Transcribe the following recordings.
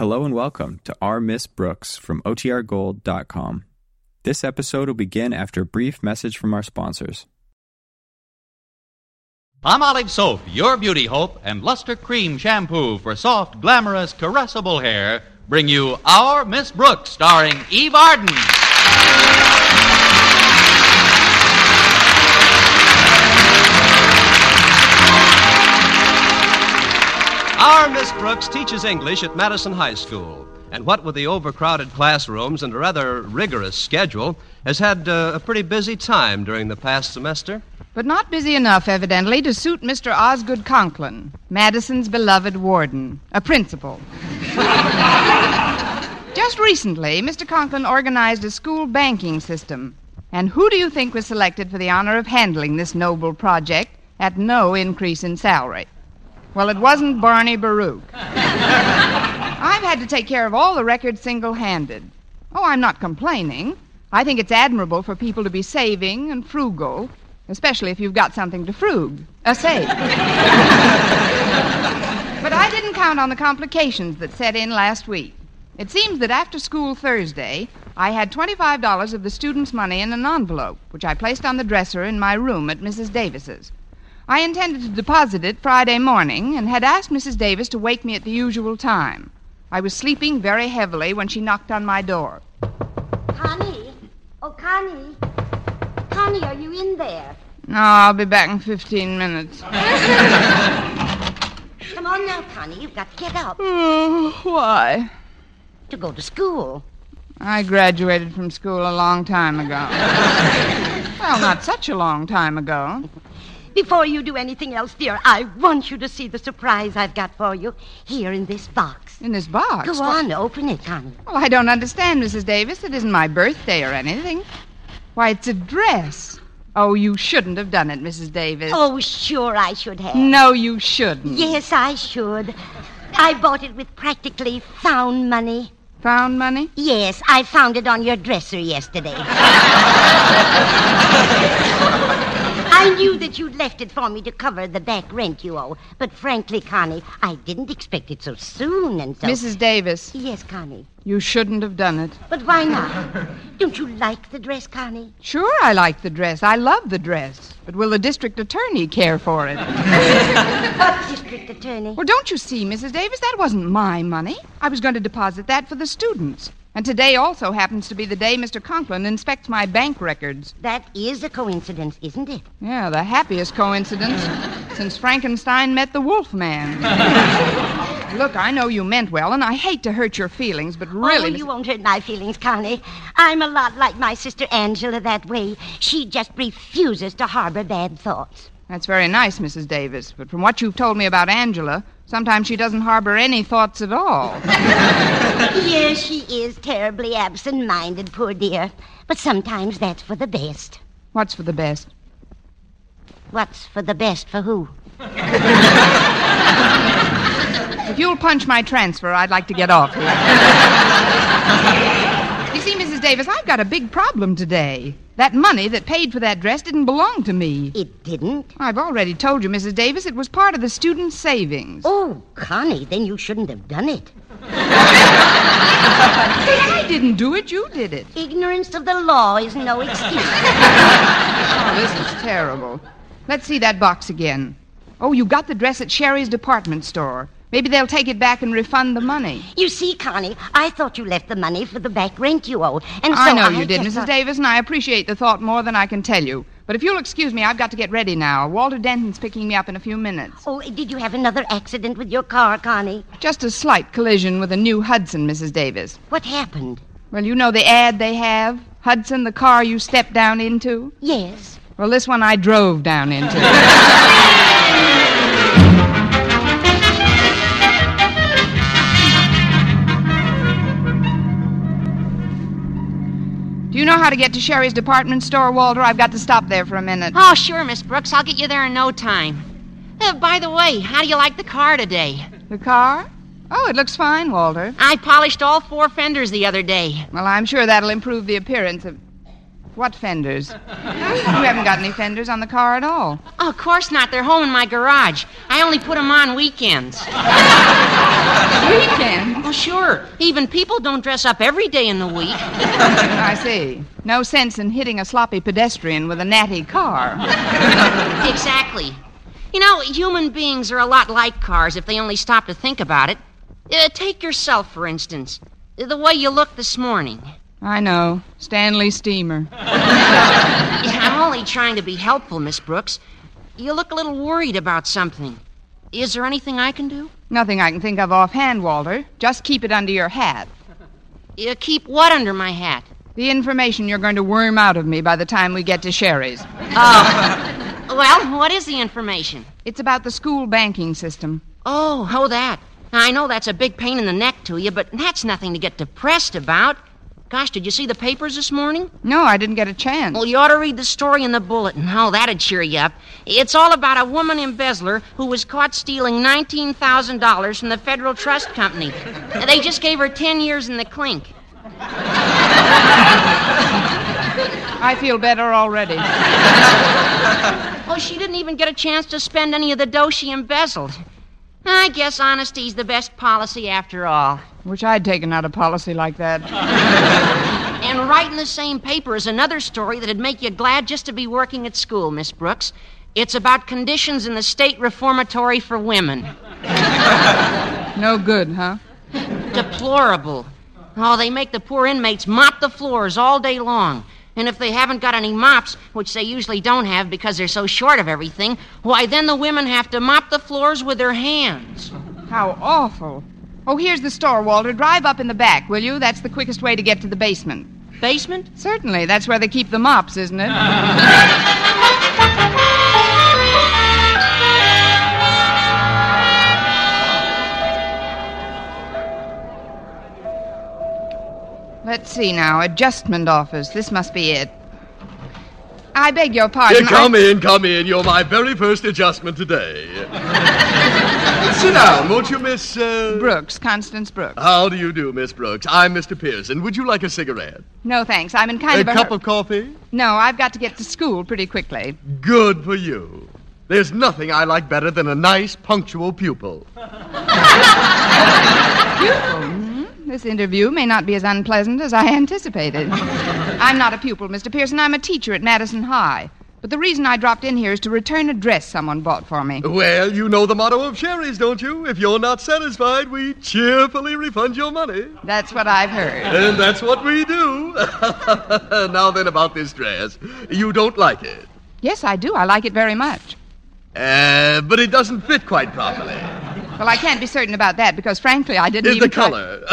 Hello and welcome to Our Miss Brooks from OTRGold.com. This episode will begin after a brief message from our sponsors. Palmolive Soap, your beauty hope, and Luster Cream Shampoo for soft, glamorous, caressable hair bring you Our Miss Brooks, starring Eve Arden. Our Miss Brooks teaches English at Madison High School. And what with the overcrowded classrooms and a rather rigorous schedule, has had uh, a pretty busy time during the past semester. But not busy enough, evidently, to suit Mr. Osgood Conklin, Madison's beloved warden, a principal. Just recently, Mr. Conklin organized a school banking system. And who do you think was selected for the honor of handling this noble project at no increase in salary? Well, it wasn't Barney Baruch. I've had to take care of all the records single handed. Oh, I'm not complaining. I think it's admirable for people to be saving and frugal, especially if you've got something to frug, a save. but I didn't count on the complications that set in last week. It seems that after school Thursday, I had $25 of the students' money in an envelope, which I placed on the dresser in my room at Mrs. Davis's. I intended to deposit it Friday morning and had asked Mrs. Davis to wake me at the usual time. I was sleeping very heavily when she knocked on my door. Connie? Oh, Connie? Connie, are you in there? No, I'll be back in 15 minutes. Come on now, Connie. You've got to get up Oh, why? to go to school. I graduated from school a long time ago. well, not such a long time ago. Before you do anything else, dear, I want you to see the surprise I've got for you here in this box. In this box. Go on, open it, Connie. Well, I don't understand, Mrs. Davis. It isn't my birthday or anything. Why, it's a dress. Oh, you shouldn't have done it, Mrs. Davis. Oh, sure, I should have. No, you shouldn't. Yes, I should. I bought it with practically found money. Found money? Yes, I found it on your dresser yesterday. I knew that you'd left it for me to cover the back rent you owe. But frankly, Connie, I didn't expect it so soon and so. Mrs. Davis, Yes, Connie. you shouldn't have done it. But why not? Don't you like the dress, Connie? Sure, I like the dress. I love the dress. But will the district attorney care for it? What district attorney? Well, don't you see, Mrs. Davis? That wasn't my money. I was going to deposit that for the students. And today also happens to be the day Mr. Conklin inspects my bank records. That is a coincidence, isn't it? Yeah, the happiest coincidence since Frankenstein met the Wolfman. Look, I know you meant well, and I hate to hurt your feelings, but really. oh, you won't hurt my feelings, Connie. I'm a lot like my sister Angela that way. She just refuses to harbor bad thoughts. That's very nice, Mrs. Davis, but from what you've told me about Angela, sometimes she doesn't harbor any thoughts at all. yes, she is terribly absent minded, poor dear. But sometimes that's for the best. What's for the best? What's for the best for who? If you'll punch my transfer, I'd like to get off here. you see, Mrs. Davis, I've got a big problem today. That money that paid for that dress didn't belong to me. It didn't? I've already told you, Mrs. Davis, it was part of the students' savings. Oh, Connie, then you shouldn't have done it. I didn't do it, you did it. Ignorance of the law is no excuse. Oh, this is terrible. Let's see that box again. Oh, you got the dress at Sherry's department store. Maybe they'll take it back and refund the money. you see, Connie, I thought you left the money for the back rent you owe. And so I know you did, Mrs. thought- Davis, and I appreciate the thought more than I can tell you. But if you'll excuse me, I've got to get ready now. Walter Denton's picking me up in a few minutes. Oh, did you have another accident with your car, Connie? Just a slight collision with a new Hudson, Mrs. Davis. What happened? Well, you know the ad they have? Hudson, the car you stepped down into? Yes. Well, this one I drove down into. you know how to get to Sherry's department store, Walter? I've got to stop there for a minute. Oh, sure, Miss Brooks. I'll get you there in no time. Uh, by the way, how do you like the car today? The car? Oh, it looks fine, Walter. I polished all four fenders the other day. Well, I'm sure that'll improve the appearance of. What fenders? You haven't got any fenders on the car at all. Oh, of course not. They're home in my garage. I only put them on weekends. Weekend? Well, sure. Even people don't dress up every day in the week. I see. No sense in hitting a sloppy pedestrian with a natty car. exactly. You know, human beings are a lot like cars if they only stop to think about it. Uh, take yourself, for instance. The way you look this morning. I know. Stanley Steamer. I'm only trying to be helpful, Miss Brooks. You look a little worried about something. Is there anything I can do? Nothing I can think of offhand, Walter. Just keep it under your hat. You keep what under my hat? The information you're going to worm out of me by the time we get to Sherry's. Oh. well, what is the information? It's about the school banking system. Oh, oh, that. I know that's a big pain in the neck to you, but that's nothing to get depressed about. Gosh, did you see the papers this morning? No, I didn't get a chance. Well, you ought to read the story in the bulletin. Oh, that'd cheer you up. It's all about a woman embezzler who was caught stealing $19,000 from the Federal Trust Company. They just gave her 10 years in the clink. I feel better already. well, she didn't even get a chance to spend any of the dough she embezzled. I guess honesty's the best policy after all. Wish I'd taken out a policy like that. and right in the same paper is another story that'd make you glad just to be working at school, Miss Brooks. It's about conditions in the state reformatory for women. no good, huh? Deplorable. Oh, they make the poor inmates mop the floors all day long. And if they haven't got any mops, which they usually don't have because they're so short of everything, why, then the women have to mop the floors with their hands. How awful. Oh, here's the store, Walter. Drive up in the back, will you? That's the quickest way to get to the basement. Basement? Certainly. That's where they keep the mops, isn't it? Let's see now. Adjustment office. This must be it. I beg your pardon. come I... in, come in. You're my very first adjustment today. Sit down, won't you, Miss. Uh... Brooks, Constance Brooks. How do you do, Miss Brooks? I'm Mr. Pearson. Would you like a cigarette? No, thanks. I'm in kind a of a. cup hur- of coffee? No, I've got to get to school pretty quickly. Good for you. There's nothing I like better than a nice, punctual pupil. This interview may not be as unpleasant as I anticipated. I'm not a pupil, Mr. Pearson. I'm a teacher at Madison High. But the reason I dropped in here is to return a dress someone bought for me. Well, you know the motto of Sherry's, don't you? If you're not satisfied, we cheerfully refund your money. That's what I've heard. And that's what we do. now then, about this dress. You don't like it. Yes, I do. I like it very much. Uh, but it doesn't fit quite properly. Well, I can't be certain about that because, frankly, I didn't Is even the try- color?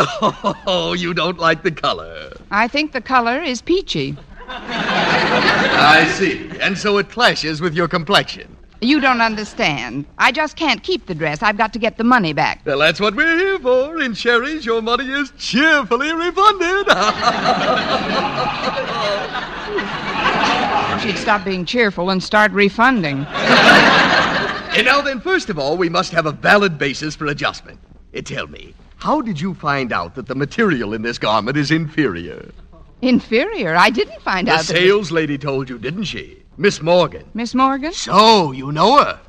Oh, you don't like the color. I think the color is peachy. I see. And so it clashes with your complexion. You don't understand. I just can't keep the dress. I've got to get the money back. Well, that's what we're here for. In Sherry's, your money is cheerfully refunded. She'd stop being cheerful and start refunding. and now then, first of all, we must have a valid basis for adjustment. Uh, tell me, how did you find out that the material in this garment is inferior? Inferior? I didn't find The out that. sales lady told you, didn't she? Miss Morgan. Miss Morgan? So, you know her.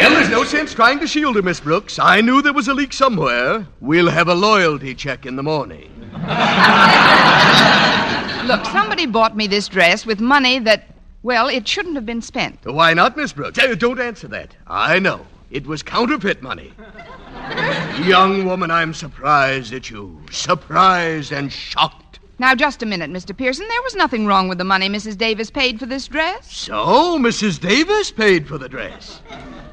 well, there's no sense trying to shield her, Miss Brooks. I knew there was a leak somewhere. We'll have a loyalty check in the morning. Look, somebody bought me this dress with money that, well, it shouldn't have been spent. Why not, Miss Brooks? Uh, don't answer that. I know. It was counterfeit money. Young woman, I'm surprised at you. Surprised and shocked. Now, just a minute, Mr. Pearson. There was nothing wrong with the money Mrs. Davis paid for this dress. So, Mrs. Davis paid for the dress.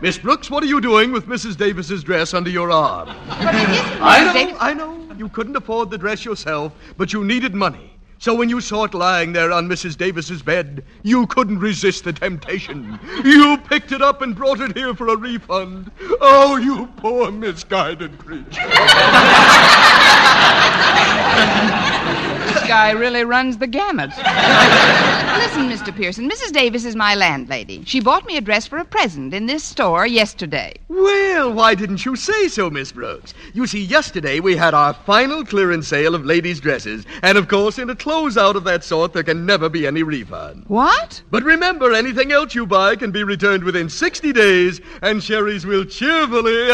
Miss Brooks, what are you doing with Mrs. Davis's dress under your arm? But it isn't I know, Davis. I know. You couldn't afford the dress yourself, but you needed money. So when you saw it lying there on Mrs. Davis's bed, you couldn't resist the temptation. You picked it up and brought it here for a refund. Oh, you poor misguided creature. this guy really runs the gamut. Listen, Mr. Pearson, Mrs. Davis is my landlady. She bought me a dress for a present in this store yesterday. Well, why didn't you say so, Miss Brooks? You see, yesterday we had our final clearance sale of ladies' dresses, and of course, in a closeout of that sort, there can never be any refund. What? But remember, anything else you buy can be returned within 60 days, and Sherry's will cheerfully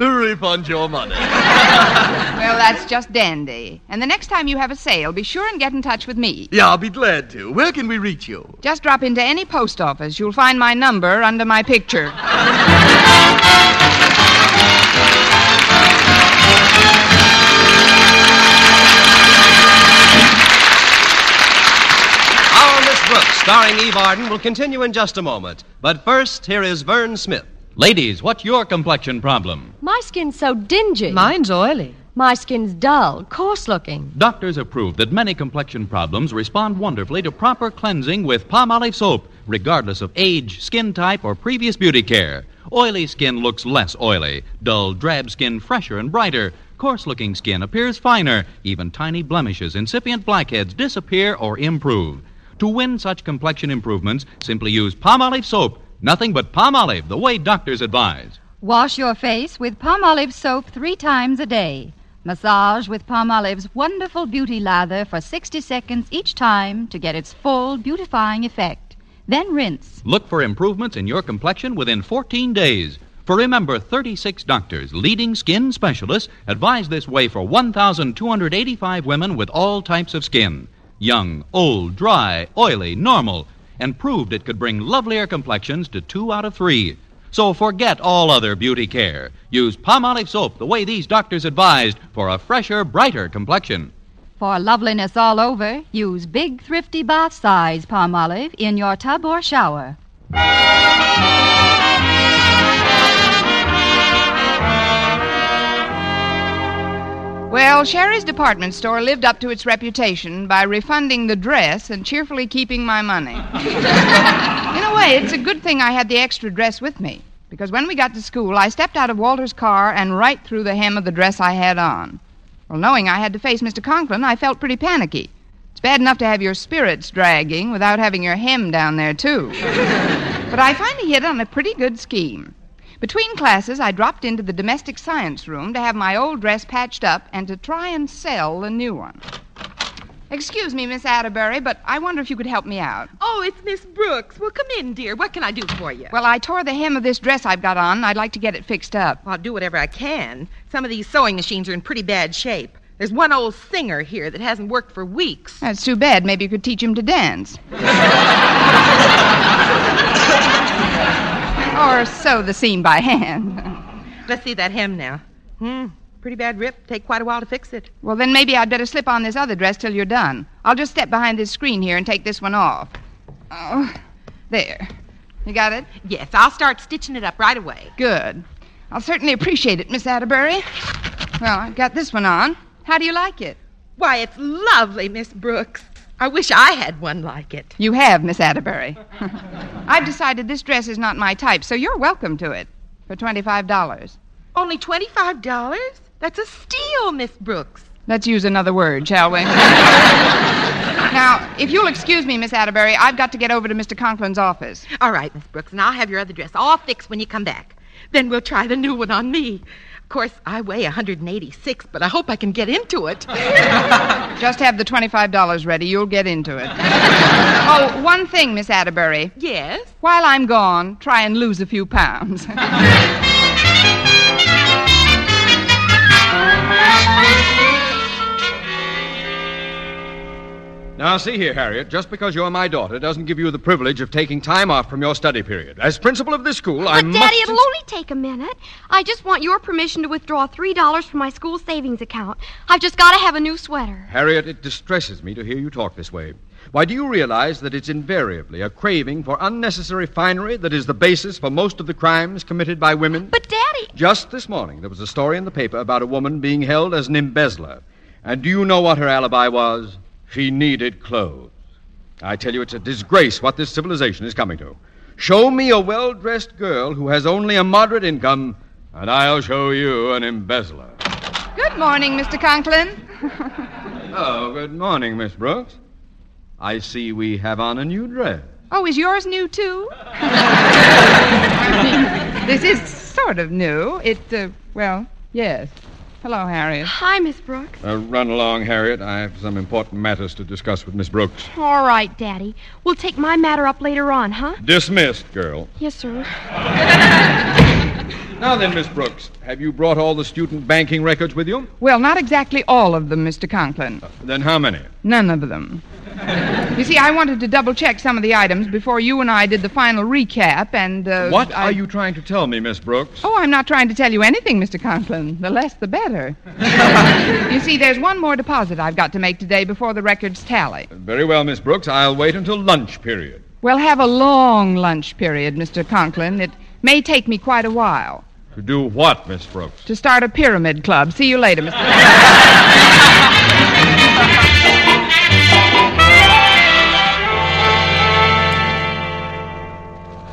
refund your money. Well, that's just dandy. And the next time you have a sale, be sure and get in touch with me. Yeah, I'll be glad to. Where can we reach you? Just drop into any post office. You'll find my number under my picture. Our Miss Brooks, starring Eve Arden, will continue in just a moment. But first, here is Vern Smith. Ladies, what's your complexion problem? My skin's so dingy. Mine's oily. My skin's dull, coarse looking. Doctors have proved that many complexion problems respond wonderfully to proper cleansing with Palmolive soap, regardless of age, skin type, or previous beauty care. Oily skin looks less oily, dull, drab skin fresher and brighter. Coarse looking skin appears finer. Even tiny blemishes, incipient blackheads disappear or improve. To win such complexion improvements, simply use Palmolive soap. Nothing but Palmolive, the way doctors advise. Wash your face with Palmolive soap three times a day. Massage with Palmolive's wonderful beauty lather for 60 seconds each time to get its full beautifying effect. Then rinse. Look for improvements in your complexion within 14 days. For remember, 36 doctors, leading skin specialists, advise this way for 1,285 women with all types of skin young, old, dry, oily, normal, and proved it could bring lovelier complexions to two out of three. So forget all other beauty care. Use Palmolive soap the way these doctors advised for a fresher, brighter complexion. For loveliness all over, use big, thrifty bath size Palmolive in your tub or shower. Well, Sherry's department store lived up to its reputation by refunding the dress and cheerfully keeping my money. In a way, it's a good thing I had the extra dress with me, because when we got to school, I stepped out of Walter's car and right through the hem of the dress I had on. Well, knowing I had to face Mr. Conklin, I felt pretty panicky. It's bad enough to have your spirits dragging without having your hem down there, too. but I finally hit on a pretty good scheme. Between classes, I dropped into the domestic science room to have my old dress patched up and to try and sell the new one. Excuse me, Miss Atterbury, but I wonder if you could help me out. Oh, it's Miss Brooks. Well, come in, dear. What can I do for you? Well, I tore the hem of this dress I've got on, and I'd like to get it fixed up. I'll do whatever I can. Some of these sewing machines are in pretty bad shape. There's one old singer here that hasn't worked for weeks. That's too bad. Maybe you could teach him to dance. or sew the seam by hand. Let's see that hem now. Hmm, pretty bad rip. Take quite a while to fix it. Well, then maybe I'd better slip on this other dress till you're done. I'll just step behind this screen here and take this one off. Oh, there. You got it? Yes, I'll start stitching it up right away. Good. I'll certainly appreciate it, Miss Atterbury. Well, I've got this one on. How do you like it? Why, it's lovely, Miss Brooks. I wish I had one like it. You have, Miss Atterbury. I've decided this dress is not my type, so you're welcome to it for $25. Only $25? That's a steal, Miss Brooks. Let's use another word, shall we? now, if you'll excuse me, Miss Atterbury, I've got to get over to Mr. Conklin's office. All right, Miss Brooks, and I'll have your other dress all fixed when you come back. Then we'll try the new one on me. Of course, I weigh 186, but I hope I can get into it. Just have the $25 ready. You'll get into it. oh, one thing, Miss Atterbury. yes? While I'm gone, try and lose a few pounds. Now, see here, Harriet. Just because you're my daughter doesn't give you the privilege of taking time off from your study period. As principal of this school, I But, must. Daddy, it'll only take a minute. I just want your permission to withdraw $3 from my school savings account. I've just got to have a new sweater. Harriet, it distresses me to hear you talk this way. Why, do you realize that it's invariably a craving for unnecessary finery that is the basis for most of the crimes committed by women? But, Daddy. Just this morning, there was a story in the paper about a woman being held as an embezzler. And do you know what her alibi was? She needed clothes. I tell you, it's a disgrace what this civilization is coming to. Show me a well dressed girl who has only a moderate income, and I'll show you an embezzler. Good morning, Mr. Conklin. Oh, good morning, Miss Brooks. I see we have on a new dress. Oh, is yours new, too? this is sort of new. It, uh, well, yes. Hello, Harriet. Hi, Miss Brooks. Uh, run along, Harriet. I have some important matters to discuss with Miss Brooks. All right, Daddy. We'll take my matter up later on, huh? Dismissed, girl. Yes, sir. Now then, Miss Brooks, have you brought all the student banking records with you? Well, not exactly all of them, Mr. Conklin. Then how many? None of them. You see, I wanted to double check some of the items before you and I did the final recap, and. Uh, what I... are you trying to tell me, Miss Brooks? Oh, I'm not trying to tell you anything, Mr. Conklin. The less, the better. you see, there's one more deposit I've got to make today before the records tally. Very well, Miss Brooks. I'll wait until lunch period. We'll have a long lunch period, Mr. Conklin. It may take me quite a while. To do what, Miss Brooks? To start a pyramid club. See you later, Mr.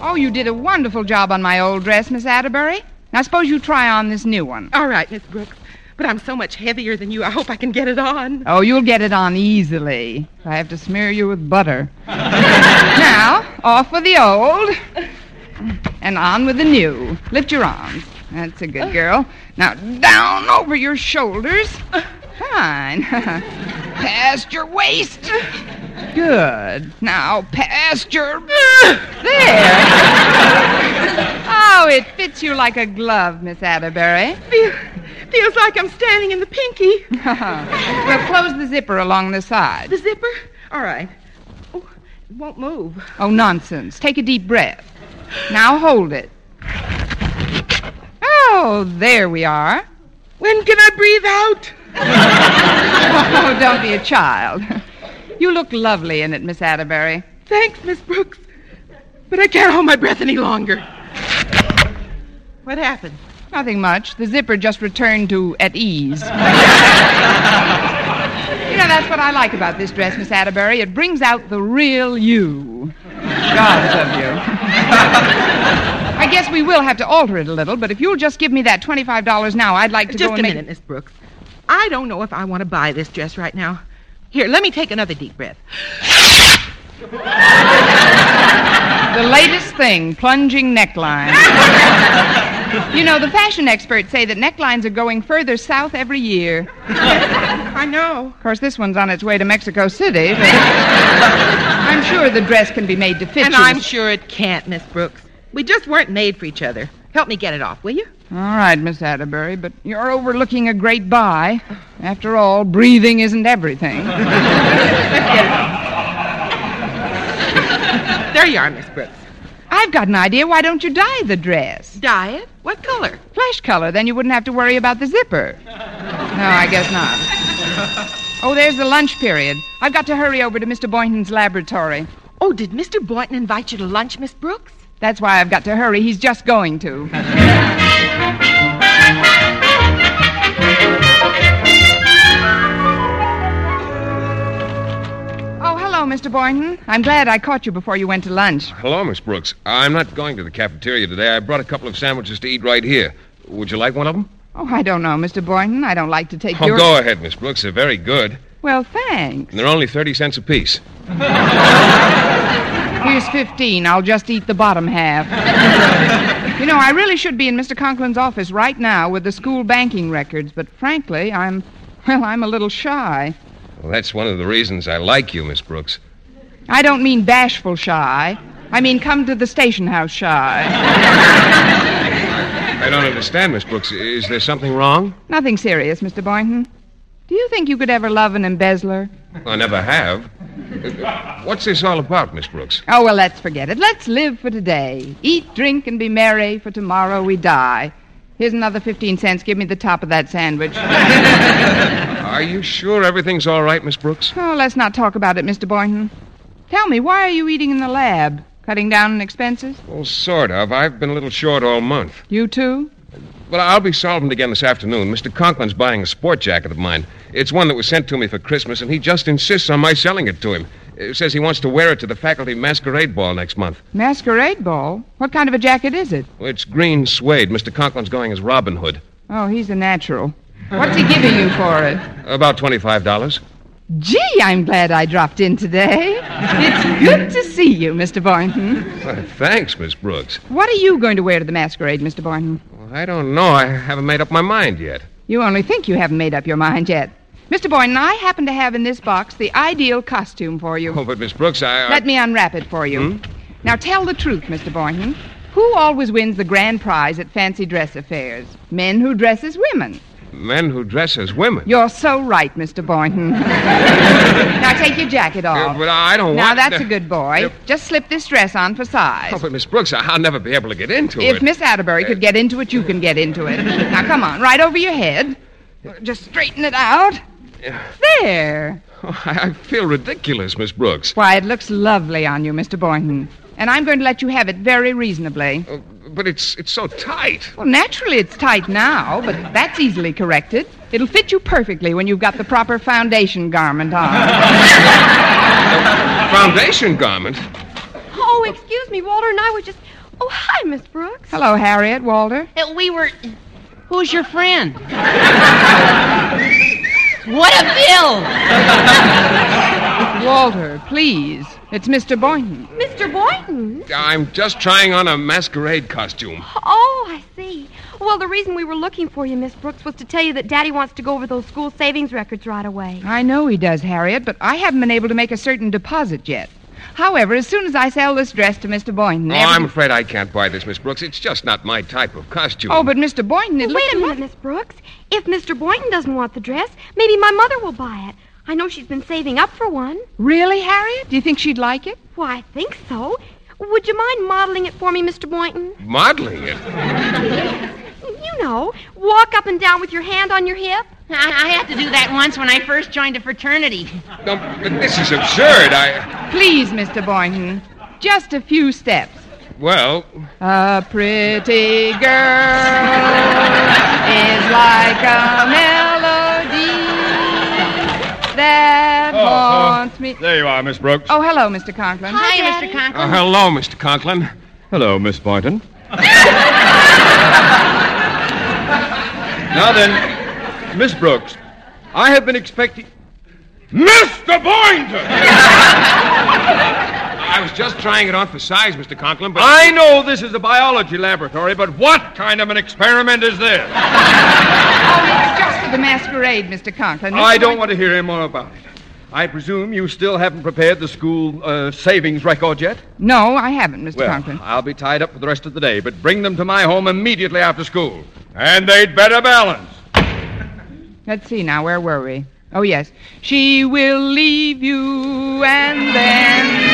oh, you did a wonderful job on my old dress, Miss Atterbury. Now, suppose you try on this new one. All right, Miss Brooks. But I'm so much heavier than you, I hope I can get it on. Oh, you'll get it on easily. I have to smear you with butter. now, off with the old, and on with the new. Lift your arms. That's a good girl. Now, down over your shoulders. Fine. past your waist. Good. Now, past your. There. oh, it fits you like a glove, Miss Atterbury. Feel, feels like I'm standing in the pinky. well, close the zipper along the side. The zipper? All right. Oh, it won't move. Oh, nonsense. Take a deep breath. Now hold it. Oh, there we are. When can I breathe out? oh, don't be a child. You look lovely in it, Miss Atterbury. Thanks, Miss Brooks. But I can't hold my breath any longer. What happened? Nothing much. The zipper just returned to at ease. you know, that's what I like about this dress, Miss Atterbury. It brings out the real you. Gods of you. I guess we will have to alter it a little, but if you'll just give me that $25 now, I'd like to just go a and make... minute, Miss Brooks. I don't know if I want to buy this dress right now. Here, let me take another deep breath. The latest thing, plunging neckline. you know, the fashion experts say that necklines are going further south every year. I know. Of course, this one's on its way to Mexico City. I'm sure the dress can be made to fit And you. I'm sure it can't, Miss Brooks. We just weren't made for each other. Help me get it off, will you? All right, Miss Atterbury, but you're overlooking a great buy. After all, breathing isn't everything. There you are, Miss Brooks. I've got an idea. Why don't you dye the dress? Dye it? What color? Flesh color, then you wouldn't have to worry about the zipper. No, I guess not. Oh, there's the lunch period. I've got to hurry over to Mr. Boynton's laboratory. Oh, did Mr. Boynton invite you to lunch, Miss Brooks? That's why I've got to hurry. He's just going to. Oh, hello, Mr. Boynton. I'm glad I caught you before you went to lunch. Hello, Miss Brooks. I'm not going to the cafeteria today. I brought a couple of sandwiches to eat right here. Would you like one of them? Oh, I don't know, Mr. Boynton. I don't like to take Oh, your. go ahead, Miss Brooks. They're very good. Well, thanks. And they're only 30 cents apiece. Here's 15. I'll just eat the bottom half. you know, I really should be in Mr. Conklin's office right now with the school banking records, but frankly, I'm. Well, I'm a little shy. Well, that's one of the reasons I like you, Miss Brooks. I don't mean bashful shy. I mean come to the station house shy. I don't understand, Miss Brooks. Is there something wrong? Nothing serious, Mr. Boynton. Do you think you could ever love an embezzler? I never have. What's this all about, Miss Brooks? Oh, well, let's forget it. Let's live for today. Eat, drink, and be merry, for tomorrow we die. Here's another 15 cents. Give me the top of that sandwich. Are you sure everything's all right, Miss Brooks? Oh, let's not talk about it, Mr. Boynton. Tell me, why are you eating in the lab? Cutting down on expenses? Well, sort of. I've been a little short all month. You too? Well, I'll be solvent again this afternoon. Mr. Conklin's buying a sport jacket of mine. It's one that was sent to me for Christmas, and he just insists on my selling it to him. Uh, says he wants to wear it to the faculty masquerade ball next month. Masquerade ball? What kind of a jacket is it? Well, it's green suede. Mr. Conklin's going as Robin Hood. Oh, he's a natural. What's he giving you for it? About $25. Gee, I'm glad I dropped in today. It's good to see you, Mr. Boynton. Well, thanks, Miss Brooks. What are you going to wear to the masquerade, Mr. Boynton? I don't know. I haven't made up my mind yet. You only think you haven't made up your mind yet. Mr. Boynton, I happen to have in this box the ideal costume for you. Oh, but Miss Brooks, I. I... Let me unwrap it for you. Hmm? Now tell the truth, Mr. Boynton. Who always wins the grand prize at fancy dress affairs? Men who dress as women. Men who dress as women. You're so right, Mr. Boynton. now take your jacket off. Uh, but I don't now want that's to- a good boy. Just slip this dress on for size. Oh, but Miss Brooks, I- I'll never be able to get into If it. If Miss Atterbury could get into it, you can get into it. Now come on, right over your head. Just straighten it out. There. Oh, I I feel ridiculous, Miss Brooks. Why, it looks lovely on you, Mr. Boynton. And I'm going to let you have it very reasonably. But it's it's so tight. Well, naturally it's tight now, but that's easily corrected. It'll fit you perfectly when you've got the proper foundation garment on. Foundation garment. Oh, excuse me. Walter and I were just. Oh, hi, Miss Brooks. Hello, Harriet, Walter. Uh, we were. Who's your friend? what a bill! Walter, please. It's Mr. Boynton. Mr. Boynton? I'm just trying on a masquerade costume. Oh, I see. Well, the reason we were looking for you, Miss Brooks, was to tell you that Daddy wants to go over those school savings records right away. I know he does, Harriet, but I haven't been able to make a certain deposit yet. However, as soon as I sell this dress to Mr. Boynton, Oh, everything- I'm afraid I can't buy this, Miss Brooks. It's just not my type of costume. Oh, but Mr. Boynton, it Well, wait a minute, Miss Brooks. If Mr. Boynton doesn't want the dress, maybe my mother will buy it. I know she's been saving up for one. Really, Harriet? Do you think she'd like it? Why, I think so. Would you mind modeling it for me, Mr. Boynton? Modeling it. You know, walk up and down with your hand on your hip. I, I had to do that once when I first joined a fraternity. No, but this is absurd. I. Please, Mr. Boynton, just a few steps. Well, A pretty girl is like a melody me. There you are, Miss Brooks. Oh, hello, Mr. Conklin. Hi, Mr. Conklin. uh, hello, Mr. Conklin. Hello, Miss Boynton. now then, Miss Brooks, I have been expecting. Mr. Boynton! I was just trying it on for size, Mr. Conklin, but. I know this is a biology laboratory, but what kind of an experiment is this? Oh, it's just for the masquerade, Mr. Conklin. Mr. I don't Boynton- want to hear any more about it. I presume you still haven't prepared the school uh, savings record yet? No, I haven't, Mr. Well, Conklin. I'll be tied up for the rest of the day, but bring them to my home immediately after school. And they'd better balance. Let's see now, where were we? Oh, yes. She will leave you and then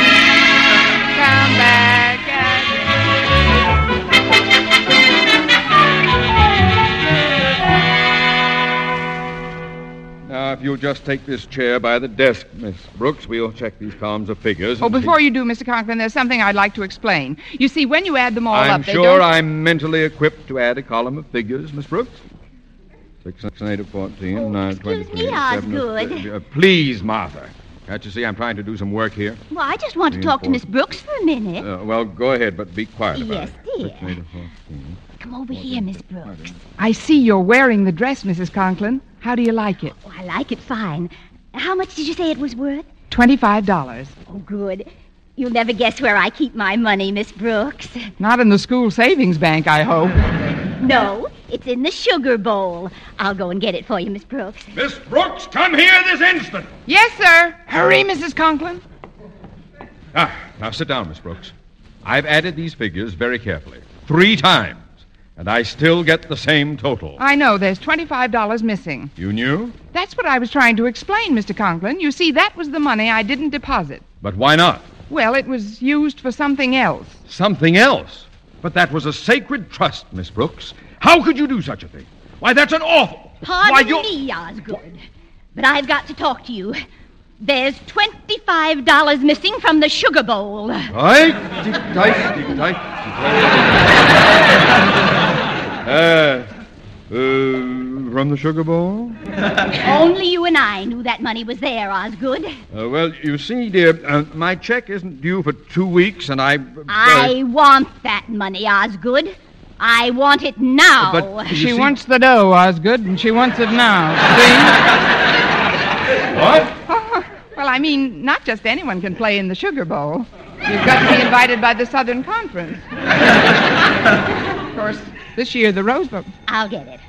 Now, if you'll just take this chair by the desk, Miss Brooks, we'll check these columns of figures. Oh, and see- before you do, Mr. Conklin, there's something I'd like to explain. You see, when you add them all up. I'm up, they sure don't... I'm mentally equipped to add a column of figures, Miss Brooks. Six, six, and eight of fourteen, nine, twenty-three, me, seven of Osgood. thirty- uh, please, Martha. Can't you see I'm trying to do some work here? Well, I just want to talk to. Miss Brooks for a minute. Uh, well, go ahead, but be quiet about Yes, it. dear. Six, and eight fourteen. Come over here, Miss Brooks. I see you're wearing the dress, Mrs. Conklin. How do you like it? Oh, I like it fine. How much did you say it was worth? Twenty-five dollars. Oh, good. You'll never guess where I keep my money, Miss Brooks. Not in the school savings bank, I hope. No, it's in the sugar bowl. I'll go and get it for you, Miss Brooks. Miss Brooks, come here this instant. Yes, sir. Hurry, Mrs. Conklin. Ah, now sit down, Miss Brooks. I've added these figures very carefully. Three times. And I still get the same total. I know there's twenty-five dollars missing. You knew? That's what I was trying to explain, Mr. Conklin. You see, that was the money I didn't deposit. But why not? Well, it was used for something else. Something else. But that was a sacred trust, Miss Brooks. How could you do such a thing? Why, that's an awful. Pardon Why, you. me, Osgood. But I've got to talk to you. There's $25 missing from the sugar bowl. Right? Tick, tight, tick, tight, tick, tight. Uh, uh, from the sugar bowl? Only you and I knew that money was there, Osgood. Uh, well, you see, dear, uh, my check isn't due for two weeks, and I. uh, I want that money, Osgood. I want it now. But She see- wants the dough, Osgood, and she wants it now. See? What? Well, I mean, not just anyone can play in the Sugar Bowl. You've got to be invited by the Southern Conference. of course, this year the Rose Bowl. I'll get it.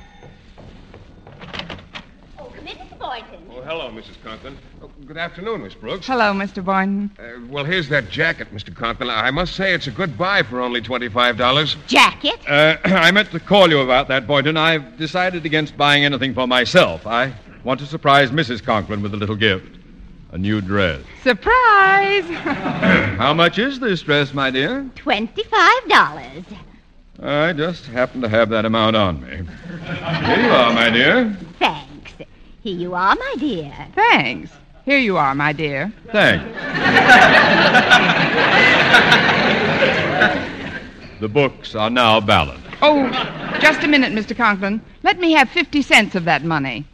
Oh, come in, Mr. Boynton. Oh, hello, Mrs. Conklin. Oh, good afternoon, Miss Brooks. Hello, Mr. Boynton. Uh, well, here's that jacket, Mr. Conklin. I must say it's a good buy for only $25. Jacket? Uh, I meant to call you about that, Boynton. I've decided against buying anything for myself. I want to surprise Mrs. Conklin with a little gift a new dress. Surprise! How much is this dress, my dear? Twenty-five dollars. I just happen to have that amount on me. Here you are, my dear. Thanks. Here you are, my dear. Thanks. Here you are, my dear. Thanks. the books are now balanced. Oh, just a minute, Mr. Conklin. Let me have 50 cents of that money.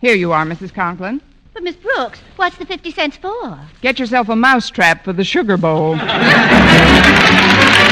Here you are, Mrs. Conklin. But, Miss Brooks, what's the 50 cents for? Get yourself a mousetrap for the Sugar Bowl.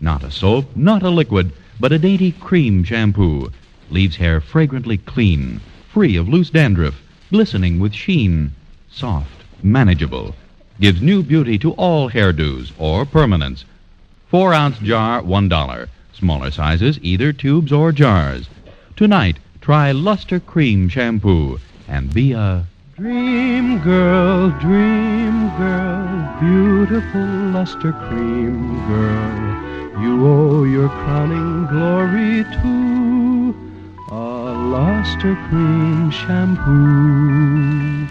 Not a soap, not a liquid, but a dainty cream shampoo. Leaves hair fragrantly clean, free of loose dandruff, glistening with sheen. Soft, manageable. Gives new beauty to all hairdos or permanents. Four ounce jar, one dollar. Smaller sizes, either tubes or jars. Tonight, try Luster Cream Shampoo and be a Dream girl, dream girl, beautiful luster cream girl. You owe your crowning glory to a luster cream shampoo.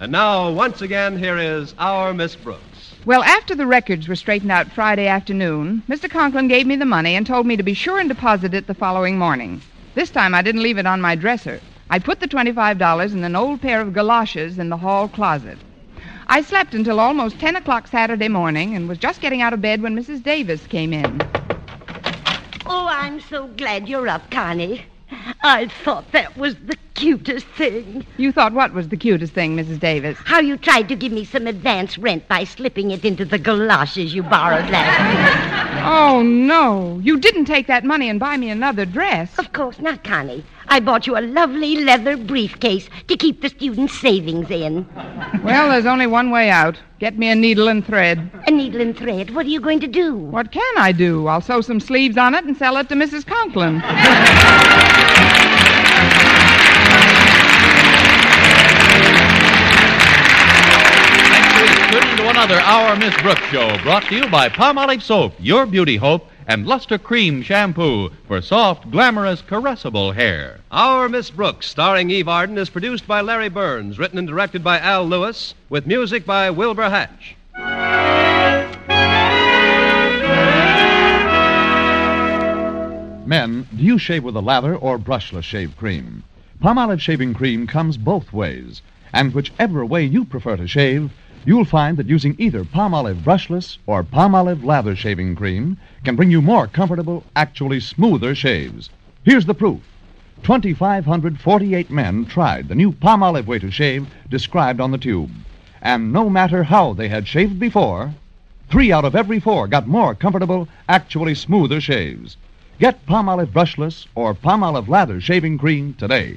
and now, once again, here is our Miss Brooks. Well, after the records were straightened out Friday afternoon, Mr. Conklin gave me the money and told me to be sure and deposit it the following morning. This time I didn't leave it on my dresser. I put the $25 in an old pair of galoshes in the hall closet. I slept until almost 10 o'clock Saturday morning and was just getting out of bed when Mrs. Davis came in. Oh, I'm so glad you're up, Connie. I thought that was the cutest thing. You thought what was the cutest thing, Mrs. Davis? How you tried to give me some advance rent by slipping it into the galoshes you borrowed last Oh, no. You didn't take that money and buy me another dress. Of course not, Connie. I bought you a lovely leather briefcase to keep the students' savings in. Well, there's only one way out. Get me a needle and thread. A needle and thread? What are you going to do? What can I do? I'll sew some sleeves on it and sell it to Mrs. Conklin. another Our Miss Brooks show brought to you by Palmolive Soap, Your Beauty Hope, and Luster Cream Shampoo for soft, glamorous, caressable hair. Our Miss Brooks, starring Eve Arden, is produced by Larry Berns, written and directed by Al Lewis, with music by Wilbur Hatch. Men, do you shave with a lather or brushless shave cream? Palmolive shaving cream comes both ways, and whichever way you prefer to shave, you'll find that using either Palmolive brushless or Palmolive lather shaving cream can bring you more comfortable, actually smoother shaves. Here's the proof. 2,548 men tried the new Palmolive way to shave described on the tube. And no matter how they had shaved before, three out of every four got more comfortable, actually smoother shaves. Get Palmolive brushless or Palmolive lather shaving cream today.